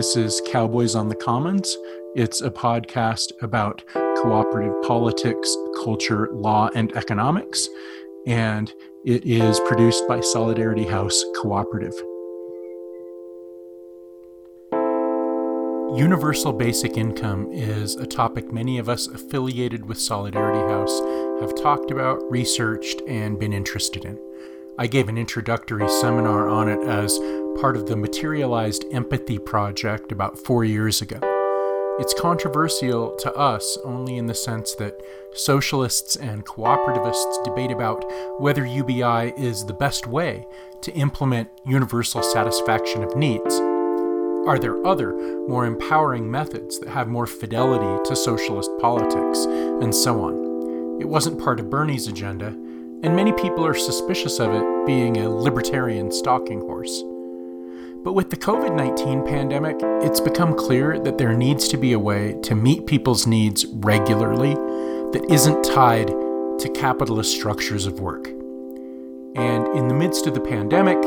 This is Cowboys on the Commons. It's a podcast about cooperative politics, culture, law, and economics. And it is produced by Solidarity House Cooperative. Universal basic income is a topic many of us affiliated with Solidarity House have talked about, researched, and been interested in. I gave an introductory seminar on it as part of the Materialized Empathy Project about four years ago. It's controversial to us only in the sense that socialists and cooperativists debate about whether UBI is the best way to implement universal satisfaction of needs. Are there other, more empowering methods that have more fidelity to socialist politics, and so on? It wasn't part of Bernie's agenda, and many people are suspicious of it being a libertarian stalking horse. But with the COVID 19 pandemic, it's become clear that there needs to be a way to meet people's needs regularly that isn't tied to capitalist structures of work. And in the midst of the pandemic,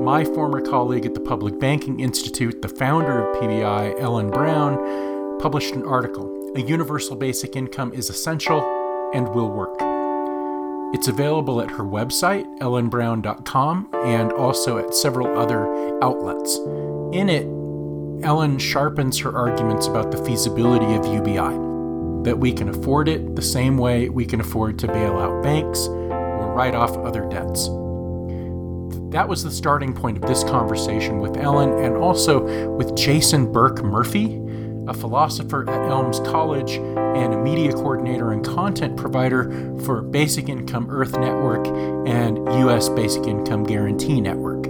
my former colleague at the Public Banking Institute, the founder of PBI, Ellen Brown, published an article A Universal Basic Income is Essential and Will Work. It's available at her website, ellenbrown.com, and also at several other outlets. In it, Ellen sharpens her arguments about the feasibility of UBI, that we can afford it the same way we can afford to bail out banks or write off other debts. That was the starting point of this conversation with Ellen and also with Jason Burke Murphy, a philosopher at Elms College and a media coordinator and content provider for Basic Income Earth Network and U.S. Basic Income Guarantee Network.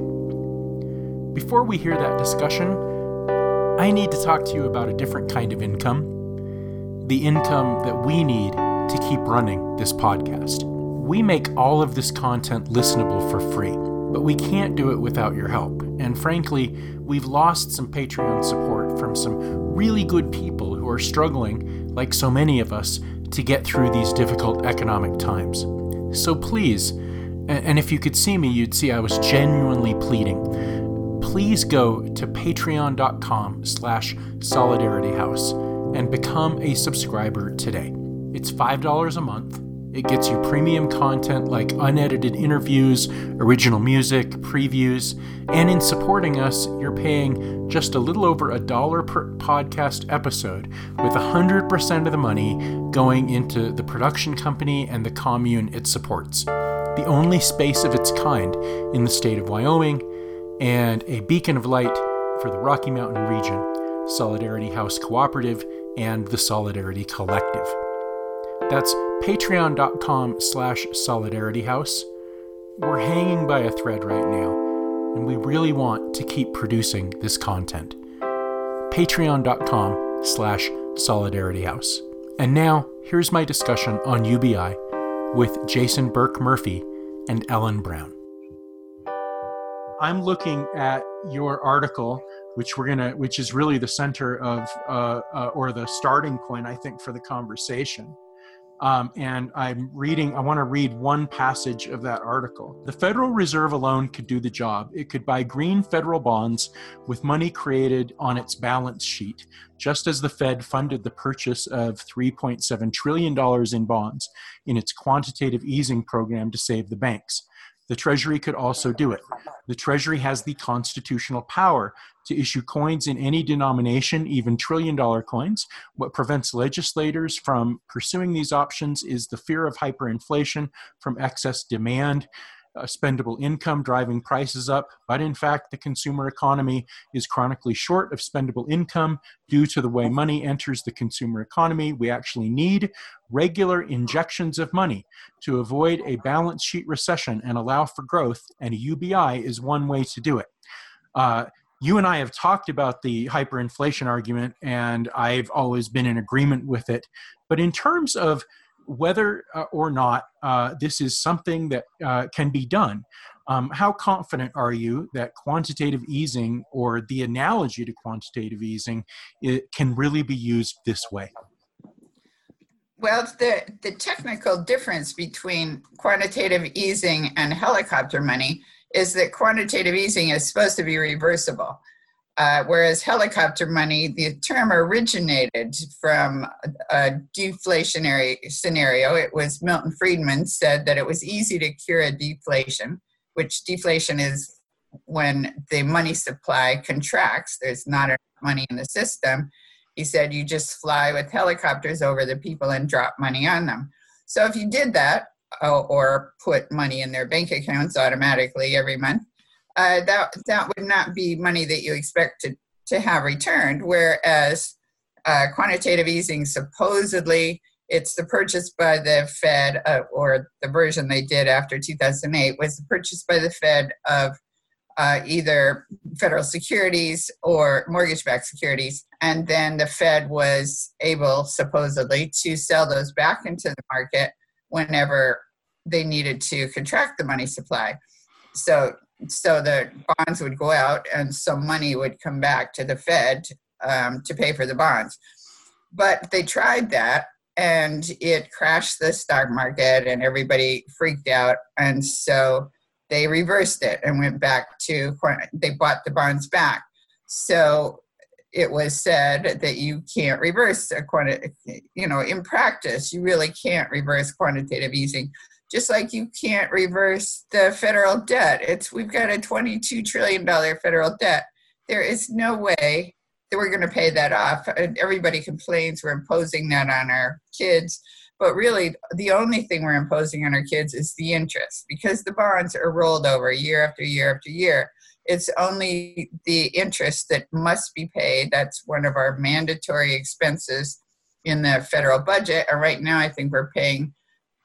Before we hear that discussion, I need to talk to you about a different kind of income the income that we need to keep running this podcast. We make all of this content listenable for free, but we can't do it without your help. And frankly, we've lost some Patreon support from some really good people who are struggling, like so many of us, to get through these difficult economic times. So please, and if you could see me, you'd see I was genuinely pleading. Please go to patreon.com slash solidarityhouse and become a subscriber today. It's $5 a month it gets you premium content like unedited interviews, original music, previews, and in supporting us, you're paying just a little over a dollar per podcast episode, with 100% of the money going into the production company and the commune it supports. The only space of its kind in the state of Wyoming, and a beacon of light for the Rocky Mountain region, Solidarity House Cooperative, and the Solidarity Collective. That's patreon.com slash solidarityhouse. We're hanging by a thread right now, and we really want to keep producing this content. Patreon.com slash solidarityhouse. And now, here's my discussion on UBI with Jason Burke Murphy and Ellen Brown. I'm looking at your article, which we're gonna, which is really the center of, uh, uh, or the starting point, I think, for the conversation. Um, and I'm reading, I want to read one passage of that article. The Federal Reserve alone could do the job. It could buy green federal bonds with money created on its balance sheet, just as the Fed funded the purchase of $3.7 trillion in bonds in its quantitative easing program to save the banks. The Treasury could also do it. The Treasury has the constitutional power to issue coins in any denomination, even trillion dollar coins. What prevents legislators from pursuing these options is the fear of hyperinflation from excess demand uh, spendable income driving prices up, but in fact, the consumer economy is chronically short of spendable income due to the way money enters the consumer economy. We actually need regular injections of money to avoid a balance sheet recession and allow for growth, and a UBI is one way to do it. Uh, you and I have talked about the hyperinflation argument, and I've always been in agreement with it. But in terms of whether uh, or not uh, this is something that uh, can be done. Um, how confident are you that quantitative easing or the analogy to quantitative easing can really be used this way? Well, the, the technical difference between quantitative easing and helicopter money is that quantitative easing is supposed to be reversible. Uh, whereas helicopter money, the term originated from a deflationary scenario. It was Milton Friedman said that it was easy to cure a deflation, which deflation is when the money supply contracts, there's not enough money in the system. He said you just fly with helicopters over the people and drop money on them. So if you did that, uh, or put money in their bank accounts automatically every month, uh, that that would not be money that you expect to, to have returned. Whereas uh, quantitative easing supposedly it's the purchase by the Fed, uh, or the version they did after 2008 was the purchase by the Fed of uh, either federal securities or mortgage backed securities. And then the Fed was able, supposedly, to sell those back into the market whenever they needed to contract the money supply. So, so the bonds would go out and some money would come back to the Fed um, to pay for the bonds. But they tried that and it crashed the stock market and everybody freaked out. And so they reversed it and went back to they bought the bonds back. So it was said that you can't reverse a quantitative, you know, in practice, you really can't reverse quantitative easing. Just like you can't reverse the federal debt. It's we've got a $22 trillion federal debt. There is no way that we're going to pay that off. Everybody complains we're imposing that on our kids but really, the only thing we're imposing on our kids is the interest because the bonds are rolled over year after year after year. It's only the interest that must be paid. That's one of our mandatory expenses in the federal budget. And right now, I think we're paying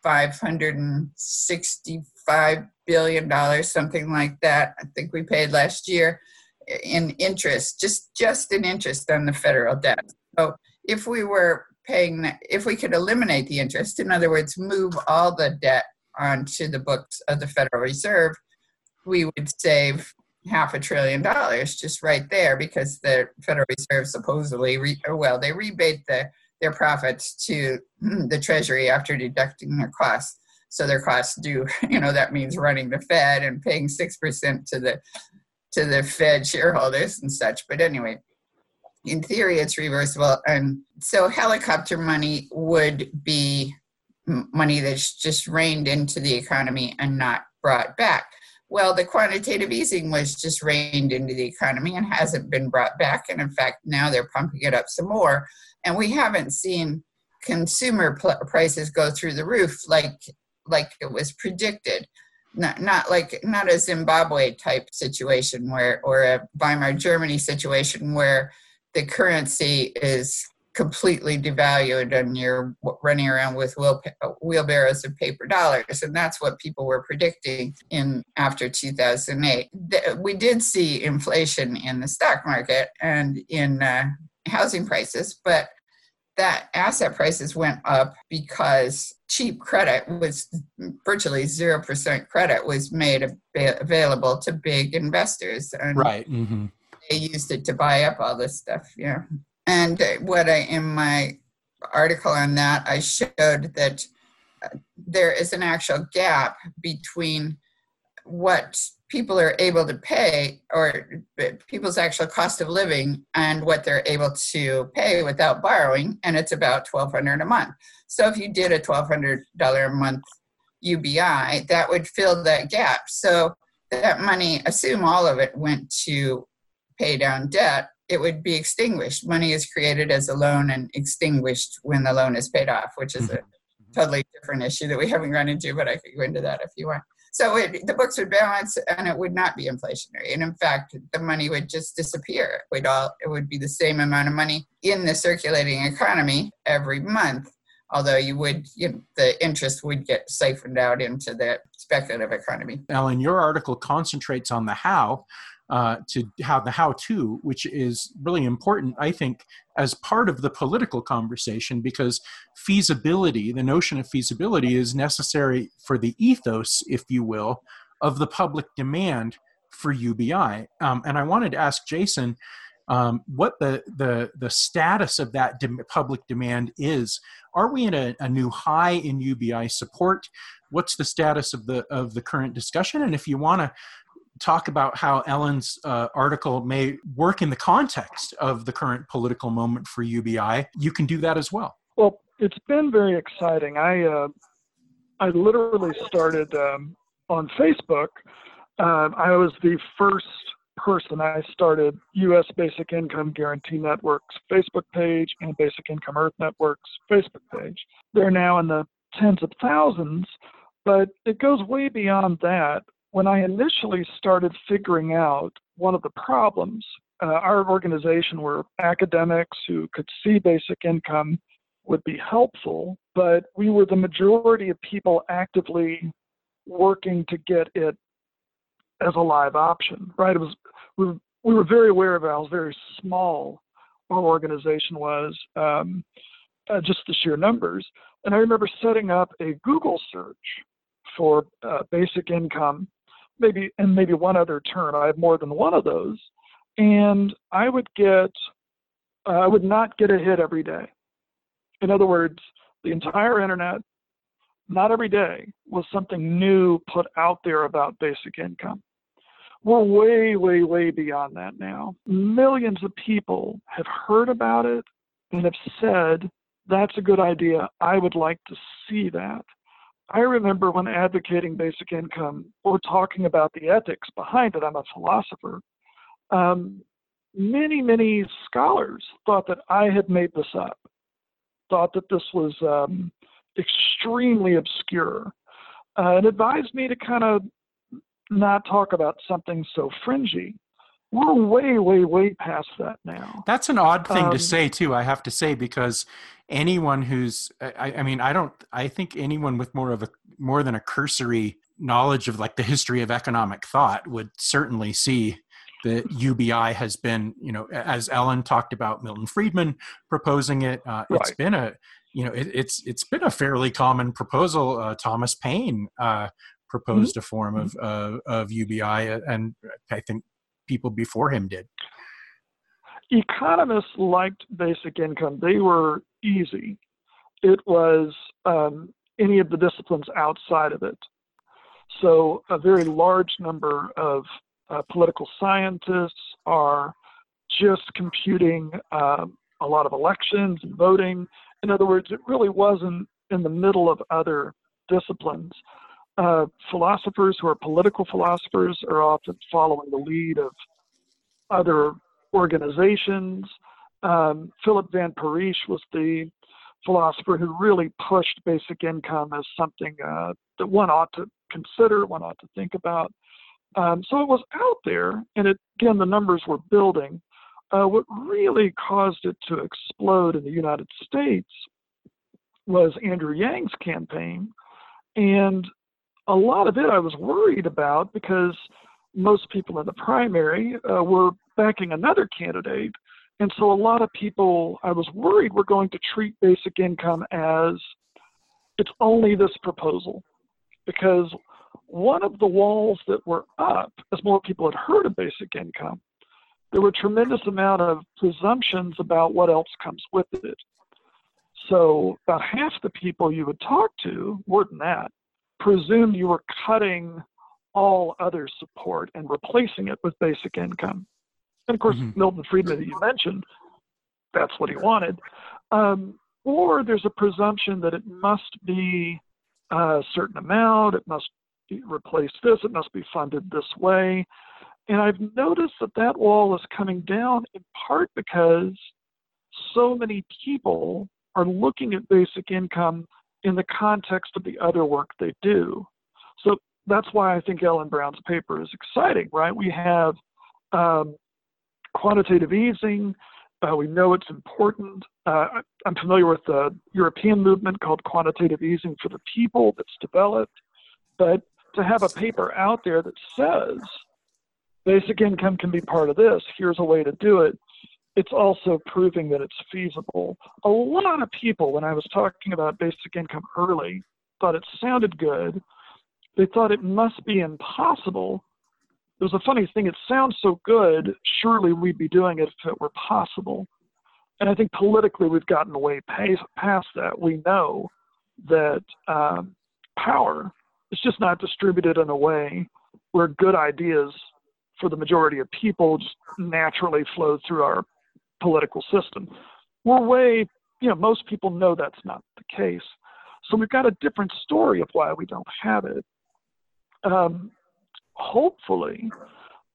$565 billion, something like that. I think we paid last year in interest, just, just in interest on the federal debt. So if we were paying if we could eliminate the interest in other words move all the debt onto the books of the federal reserve we would save half a trillion dollars just right there because the federal reserve supposedly re, well they rebate the, their profits to mm, the treasury after deducting their costs. So their costs do you know that means running the fed and paying 6% to the to the fed shareholders and such. But anyway in theory it's reversible. And so helicopter money would be money that's just rained into the economy and not brought back well the quantitative easing was just rained into the economy and hasn't been brought back. And in fact now they're pumping it up some more. And we haven't seen consumer pl- prices go through the roof like like it was predicted. Not not like not a zimbabwe type situation where or a weimar germany situation where the currency is completely devalued and you're running around with wheel, wheelbarrows of paper dollars and that's what people were predicting in after 2008 we did see inflation in the stock market and in uh, housing prices but that asset prices went up because cheap credit was virtually 0% credit was made available to big investors and right mm-hmm they used it to buy up all this stuff. Yeah. And what I, in my article on that, I showed that uh, there is an actual gap between what people are able to pay or people's actual cost of living and what they're able to pay without borrowing and it's about 1200 a month. So if you did a $1200 a month ubi that would fill that gap. So that money assume all of it went to pay down debt, it would be extinguished. Money is created as a loan and extinguished when the loan is paid off, which is a mm-hmm. totally different issue that we haven't run into, but I could go into that if you want. So it, the books would balance and it would not be inflationary. And in fact, the money would just disappear. It would, all, it would be the same amount of money in the circulating economy every month, although you would, you know, the interest would get siphoned out into the speculative economy. Ellen, your article concentrates on the how, uh, to have the how to, which is really important, I think, as part of the political conversation because feasibility, the notion of feasibility, is necessary for the ethos, if you will, of the public demand for UBI. Um, and I wanted to ask Jason. Um, what the, the the status of that de- public demand is. Are we in a, a, new high in UBI support? What's the status of the of the current discussion? And if you want to talk about how Ellen's uh, article may work in the context of the current political moment for UBI, you can do that as well. Well, it's been very exciting. I uh, I literally started um, on Facebook. Uh, I was the first person. I started U.S. Basic Income Guarantee Network's Facebook page and Basic Income Earth Network's Facebook page. They're now in the tens of thousands, but it goes way beyond that. When I initially started figuring out one of the problems, uh, our organization were academics who could see basic income would be helpful, but we were the majority of people actively working to get it as a live option, right? It was we were, we were very aware of how very small our organization was, um, uh, just the sheer numbers. And I remember setting up a Google search for uh, basic income, maybe and maybe one other term. I have more than one of those, and I would get uh, I would not get a hit every day. In other words, the entire internet, not every day, was something new put out there about basic income. We're way, way, way beyond that now. Millions of people have heard about it and have said, that's a good idea. I would like to see that. I remember when advocating basic income or talking about the ethics behind it, I'm a philosopher. Um, many, many scholars thought that I had made this up thought that this was um, extremely obscure uh, and advised me to kind of not talk about something so fringy. We're way, way, way past that now. That's an odd thing um, to say, too, I have to say, because anyone who's, I, I mean, I don't, I think anyone with more of a, more than a cursory knowledge of like the history of economic thought would certainly see that UBI has been, you know, as Ellen talked about, Milton Friedman proposing it. Uh, right. It's been a, you know, it, it's it's been a fairly common proposal. Uh, Thomas Paine uh, proposed mm-hmm. a form of uh, of UBI, uh, and I think people before him did. Economists liked basic income; they were easy. It was um, any of the disciplines outside of it. So a very large number of uh, political scientists are just computing um, a lot of elections and voting. In other words, it really wasn't in the middle of other disciplines. Uh, philosophers who are political philosophers are often following the lead of other organizations. Um, Philip Van Parijs was the philosopher who really pushed basic income as something uh, that one ought to consider, one ought to think about. Um, so it was out there, and it, again, the numbers were building. Uh, what really caused it to explode in the United States was Andrew Yang's campaign. And a lot of it I was worried about because most people in the primary uh, were backing another candidate. And so a lot of people I was worried were going to treat basic income as it's only this proposal. Because one of the walls that were up, as more people had heard of basic income, there were a tremendous amount of presumptions about what else comes with it. So about half the people you would talk to, more than that, presumed you were cutting all other support and replacing it with basic income. And of course, mm-hmm. Milton Friedman that you mentioned, that's what he wanted. Um, or there's a presumption that it must be a certain amount, it must replace this, it must be funded this way. And I've noticed that that wall is coming down in part because so many people are looking at basic income in the context of the other work they do. So that's why I think Ellen Brown's paper is exciting, right? We have um, quantitative easing. Uh, we know it's important. Uh, I'm familiar with the European movement called quantitative easing for the people that's developed. But to have a paper out there that says basic income can be part of this, here's a way to do it, it's also proving that it's feasible. A lot of people, when I was talking about basic income early, thought it sounded good. They thought it must be impossible. There's a funny thing, it sounds so good, surely we'd be doing it if it were possible. And I think politically we've gotten way past that. We know that um, power is just not distributed in a way where good ideas for the majority of people just naturally flow through our political system. We're way, you know, most people know that's not the case. So we've got a different story of why we don't have it. Um, hopefully,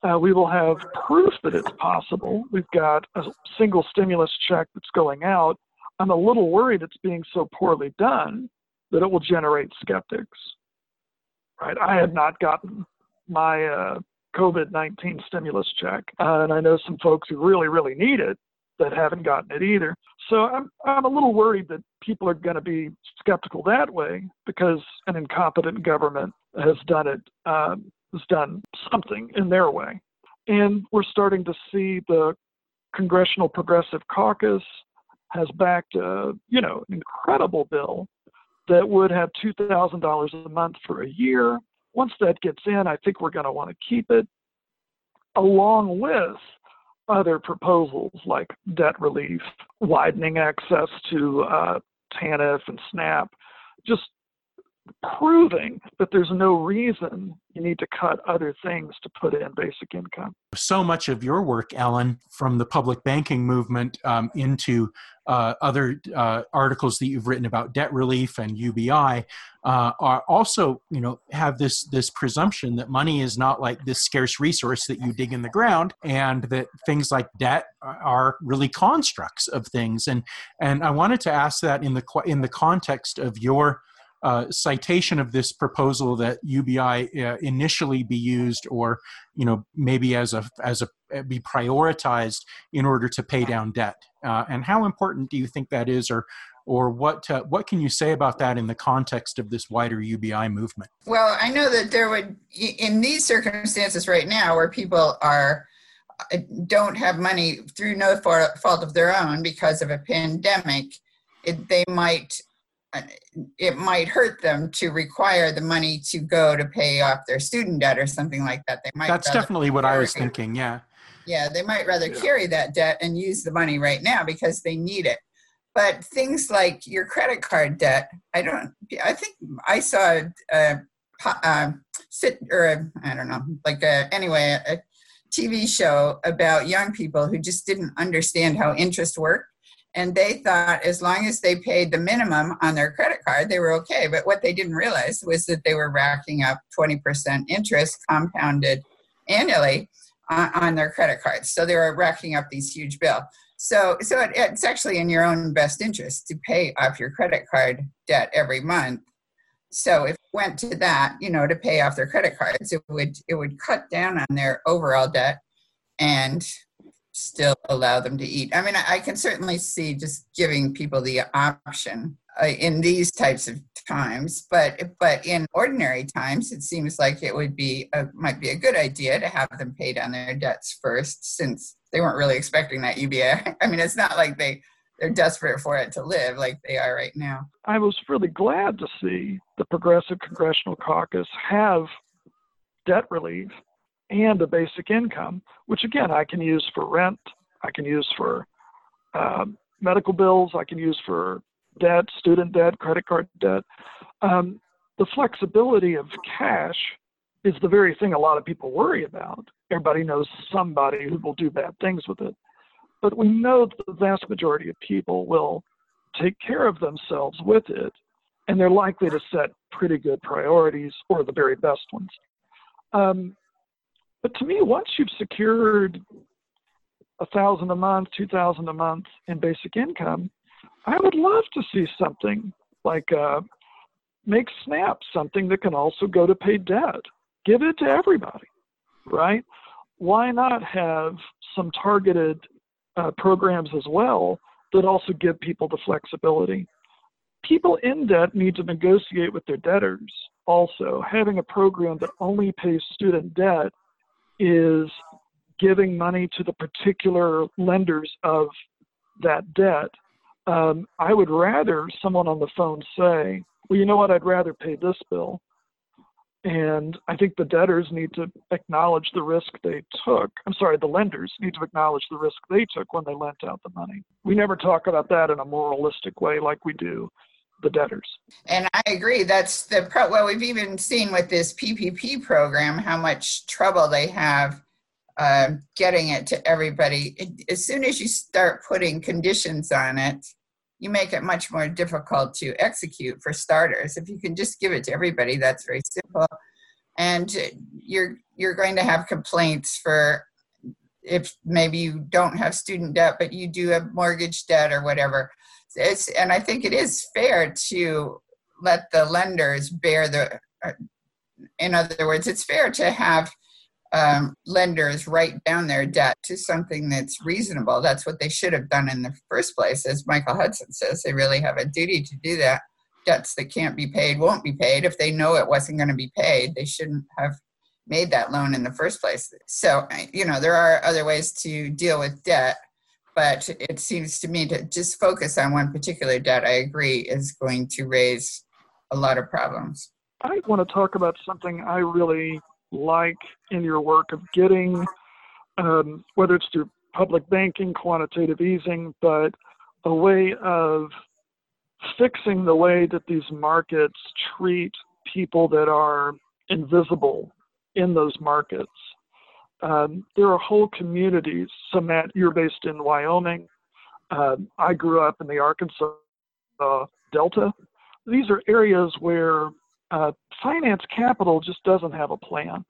uh, we will have proof that it's possible. We've got a single stimulus check that's going out. I'm a little worried it's being so poorly done that it will generate skeptics. Right? I have not gotten my uh, COVID 19 stimulus check, uh, and I know some folks who really, really need it that haven't gotten it either. So I'm, I'm a little worried that people are going to be skeptical that way because an incompetent government has done it, um, has done something in their way. And we're starting to see the Congressional Progressive Caucus has backed, a, you know, an incredible bill that would have $2,000 a month for a year. Once that gets in, I think we're going to want to keep it, along with other proposals like debt relief, widening access to uh, TANF and SNAP, just proving that there's no reason you need to cut other things to put in basic income. So much of your work, Ellen, from the public banking movement um, into uh, other uh, articles that you've written about debt relief and UBI, uh, are also, you know, have this this presumption that money is not like this scarce resource that you dig in the ground, and that things like debt are really constructs of things. And and I wanted to ask that in the in the context of your uh, citation of this proposal that UBI uh, initially be used, or you know maybe as a as a be prioritized in order to pay down debt. Uh, and how important do you think that is, or or what uh, what can you say about that in the context of this wider UBI movement? Well, I know that there would in these circumstances right now where people are uh, don't have money through no fault of their own because of a pandemic, it, they might Uh, it might hurt them to require the money to go to pay off their student debt or something like that. They might. That's definitely what I was thinking. Yeah. Yeah, they might rather yeah. carry that debt and use the money right now because they need it. But things like your credit card debt, I don't. I think I saw uh, a, a um, sit or I don't know, like a, anyway, a TV show about young people who just didn't understand how interest worked and they thought as long as they paid the minimum on their credit card they were okay. But what they didn't realize was that they were racking up 20% interest compounded annually on, on their credit cards. So they were racking up these huge bills so so it, it's actually in your own best interest to pay off your credit card debt every month. So if went to that you know to pay off their credit cards it would it would cut down on their overall debt and still allow them to eat. I mean, I, can certainly see just giving people the option uh, in these types of times, but but in ordinary times, it seems like it would be a, might be a good idea to have them pay down their debts first, since they weren't really expecting that UBI. I mean, it's not like they they're desperate for it to live like they are right now. I was really glad to see the Progressive Congressional Caucus have debt relief and a basic income, which again I can use for rent, I can use for um, medical bills, I can use for debt, student debt, credit card debt. Um, the flexibility of cash is the very thing a lot of people worry about. Everybody knows somebody who will do bad things with it. But we know that the vast majority of people will take care of themselves with it, and they're likely to set pretty good priorities or the very best ones. Um, but to me, once you've secured a thousand a month, two thousand a month in basic income, I would love to see something like uh, make SNAP something that can also go to pay debt. Give it to everybody, right? Why not have some targeted uh, programs as well that also give people the flexibility? People in debt need to negotiate with their debtors. Also, having a program that only pays student debt is giving money to the particular lenders of that debt. Um, I would rather someone on the phone say, well, you know what, I'd rather pay this bill. And I think the debtors need to acknowledge the risk they took. I'm sorry, the lenders need to acknowledge the risk they took when they lent out the money. We never talk about that in a moralistic way like we do the debtors. And I agree. That's the pro. Well, we've even seen with this PPP program how much trouble they have uh, getting it to everybody. As soon as you start putting conditions on it, you make it much more difficult to execute for starters. If you can just give it to everybody, that's very simple. And you're you're going to have complaints for if maybe you don't have student debt, but you do have mortgage debt or whatever. It's, and I think it is fair to let the lenders bear the. Uh, in other words, it's fair to have um, lenders write down their debt to something that's reasonable. That's what they should have done in the first place, as Michael Hudson says. They really have a duty to do that. Debts that can't be paid won't be paid. If they know it wasn't going to be paid, they shouldn't have made that loan in the first place. So, you know, there are other ways to deal with debt, but it seems to me to just focus on one particular debt, I agree, is going to raise a lot of problems. I want to talk about something I really like in your work of getting, um, whether it's through public banking, quantitative easing, but a way of fixing the way that these markets treat people that are invisible in those markets. Um, there are whole communities. So, Matt, you're based in Wyoming. Um, I grew up in the Arkansas uh, Delta. These are areas where uh, finance capital just doesn't have a plan,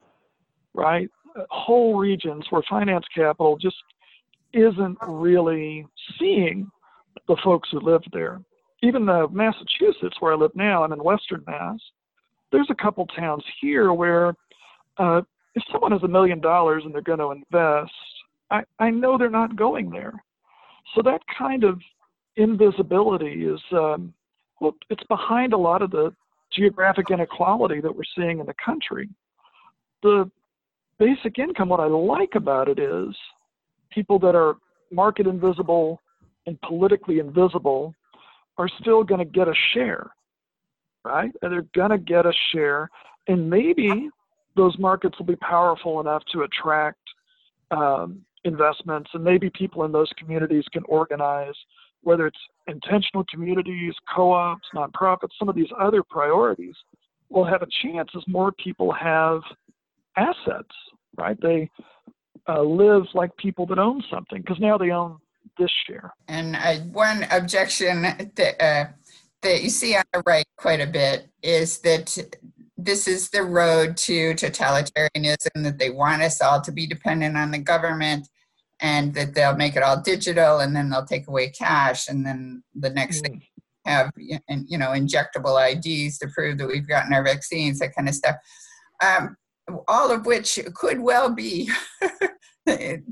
right? Whole regions where finance capital just isn't really seeing the folks who live there. Even the Massachusetts, where I live now, I'm in Western Mass. There's a couple towns here where uh, if someone has a million dollars and they're going to invest, I, I know they're not going there. So that kind of invisibility is, um, well, it's behind a lot of the geographic inequality that we're seeing in the country. The basic income, what I like about it is people that are market invisible and politically invisible are still going to get a share, right? And they're going to get a share. And maybe those markets will be powerful enough to attract um, investments, and maybe people in those communities can organize whether it's intentional communities, co-ops, nonprofits, some of these other priorities will have a chance as more people have assets, right? They uh, live like people that own something because now they own this share. And uh, one objection that, uh, that you see on the right quite a bit is that this is the road to totalitarianism, that they want us all to be dependent on the government and that they'll make it all digital and then they'll take away cash and then the next mm. thing have you know injectable IDs to prove that we've gotten our vaccines, that kind of stuff. Um, all of which could well be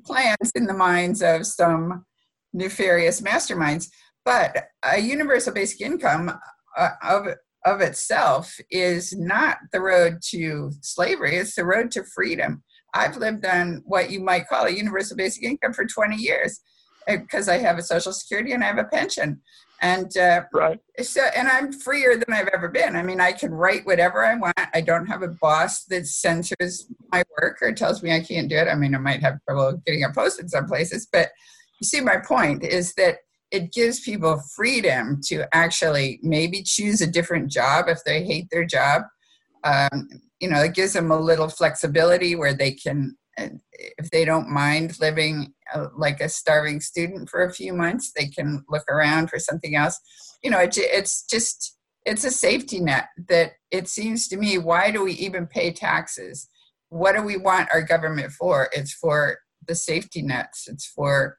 plans in the minds of some nefarious masterminds. But a universal basic income uh, of of itself is not the road to slavery; it's the road to freedom. I've lived on what you might call a universal basic income for 20 years because uh, I have a social security and I have a pension. And uh, right. so, and I'm freer than I've ever been. I mean, I can write whatever I want. I don't have a boss that censors my work or tells me I can't do it. I mean, I might have trouble getting it posted some places, but you see, my point is that it gives people freedom to actually maybe choose a different job if they hate their job. Um, you know, it gives them a little flexibility where they can, if they don't mind living uh, like a starving student for a few months, they can look around for something else. You know, it, it's just, it's a safety net that it seems to me, why do we even pay taxes? What do we want our government for? It's for the safety nets. It's for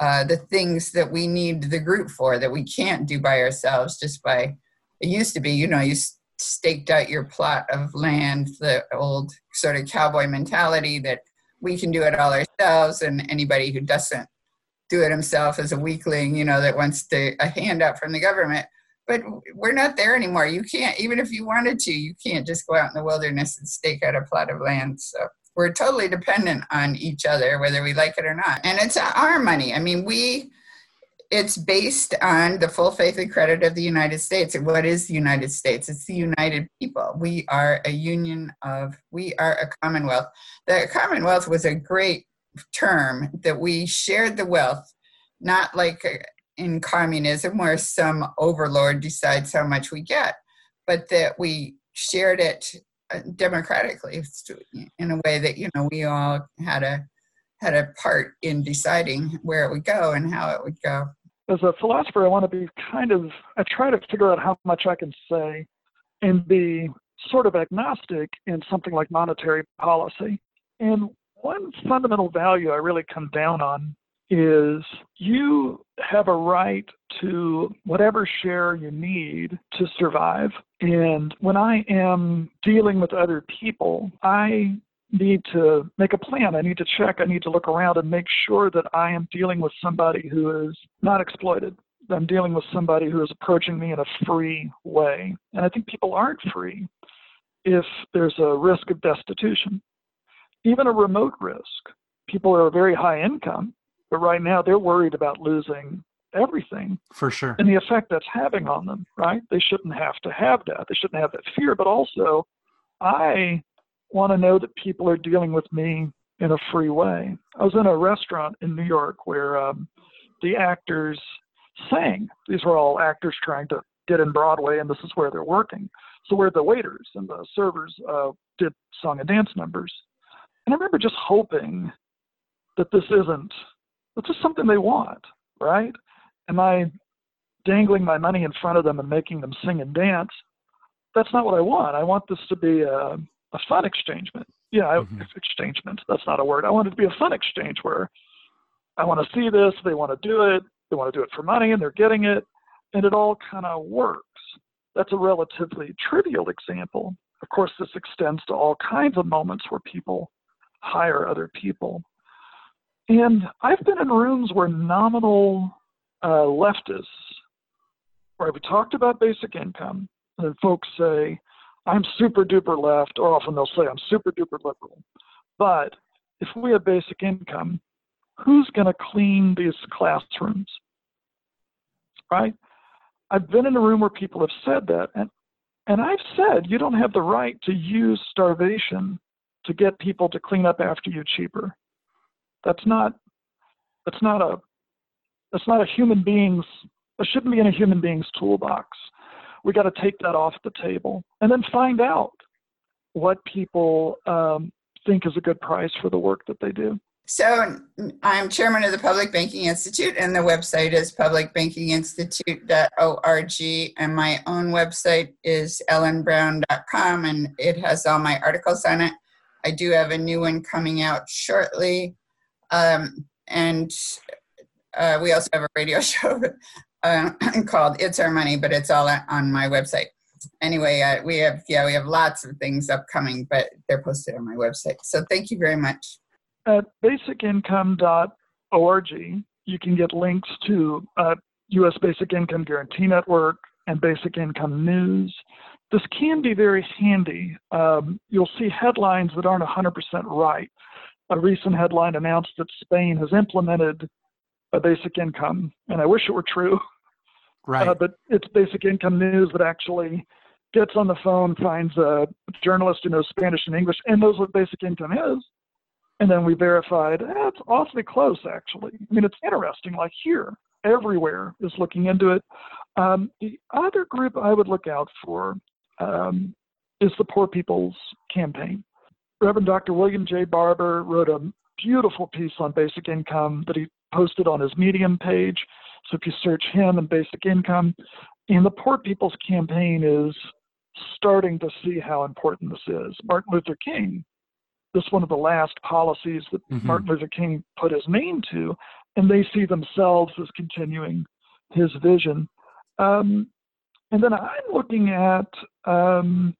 uh, the things that we need the group for that we can't do by ourselves just by it used to be you know you staked out your plot of land, the old sort of cowboy mentality that we can do it all ourselves, and anybody who doesn't do it himself is a weakling, you know, that wants to, a handout from the government. But we're not there anymore. You can't, even if you wanted to, you can't just go out in the wilderness and stake out a plot of land. So we're totally dependent on each other, whether we like it or not. And it's our money. I mean, we, it's based on the full faith and credit of the United States. And what is the United States? It's the United People. We are a union of, we are a commonwealth. The commonwealth was a great term that we shared the wealth, not like in communism where some overlord decides how much we get, but that we shared it democratically in a way that you know we all had a had a part in deciding where it would go and how it would go. As a philosopher, I want to be kind of I try to figure out how much I can say and be sort of agnostic in something like monetary policy. And one fundamental value I really come down on is you have a right to whatever share you need to survive. And when I am dealing with other people, I need to make a plan. I need to check. I need to look around and make sure that I am dealing with somebody who is not exploited. I'm dealing with somebody who is approaching me in a free way. And I think people aren't free if there's a risk of destitution, even a remote risk. People are very high income but right now they're worried about losing everything. For sure. And the effect that's having on them, right? They shouldn't have to have that. They shouldn't have that fear. But also, I want to know that people are dealing with me in a free way. I was in a restaurant in New York where um, the actors sang. These were all actors trying to get in Broadway, and this is where they're working. So where the waiters and the servers uh, did song and dance numbers. And I remember just hoping that this isn't it's just something they want, right? Am I dangling my money in front of them and making them sing and dance? That's not what I want. I want this to be a, a fun exchangement. Yeah, mm-hmm. exchangement. That's not a word. I want it to be a fun exchange where I want to see this, they want to do it, they want to do it for money, and they're getting it, and it all kind of works. That's a relatively trivial example. Of course, this extends to all kinds of moments where people hire other people. And I've been in rooms where nominal uh, leftists, where we talked about basic income, and folks say, I'm super duper left, or often they'll say, I'm super duper liberal. But if we have basic income, who's going to clean these classrooms? Right? I've been in a room where people have said that, and, and I've said you don't have the right to use starvation to get people to clean up after you cheaper. That's not that's not a that's not a human being's that shouldn't be in a human being's toolbox. We got to take that off the table and then find out what people um, think is a good price for the work that they do. So I'm chairman of the Public Banking Institute, and the website is publicbankinginstitute.org, and my own website is ellenbrown.com, and it has all my articles on it. I do have a new one coming out shortly um, and uh, we also have a radio show uh, called It's Our Money, but it's all on my website. Anyway, uh, we have yeah we have lots of things upcoming, but they're posted on my website. So thank you very much. At basicincome.org, you can get links to U.S. Uh, Basic Income Guarantee Network and Basic Income News. This can be very handy. Um, you'll see headlines that aren't 100% right a recent headline announced that Spain has implemented a basic income, and I wish it were true. Right. Uh, but it's basic income news that actually gets on the phone, finds a journalist who knows Spanish and English, and knows what basic income is. And then we verified eh, it's awfully close, actually. I mean, it's interesting. Like here, everywhere is looking into it. Um, the other group I would look out for um, is the Poor People's Campaign. Reverend Dr. William J. Barber wrote a beautiful piece on basic income that he posted on his Medium page. So if you search him and basic income, and the Poor People's Campaign is starting to see how important this is. Martin Luther King, this one of the last policies that mm-hmm. Martin Luther King put his name to, and they see themselves as continuing his vision. Um, and then I'm looking at um,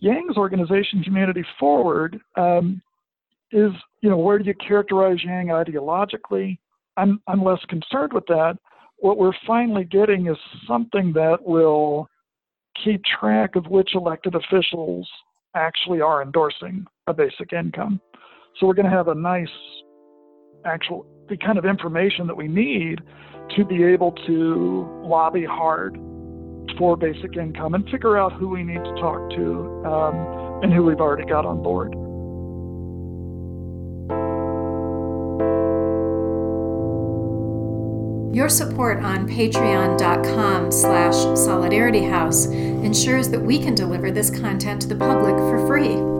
Yang's organization, Humanity Forward, um, is you know where do you characterize Yang ideologically? I'm I'm less concerned with that. What we're finally getting is something that will keep track of which elected officials actually are endorsing a basic income. So we're going to have a nice actual the kind of information that we need to be able to lobby hard for basic income and figure out who we need to talk to um, and who we've already got on board. Your support on patreon.com slash solidarityhouse ensures that we can deliver this content to the public for free.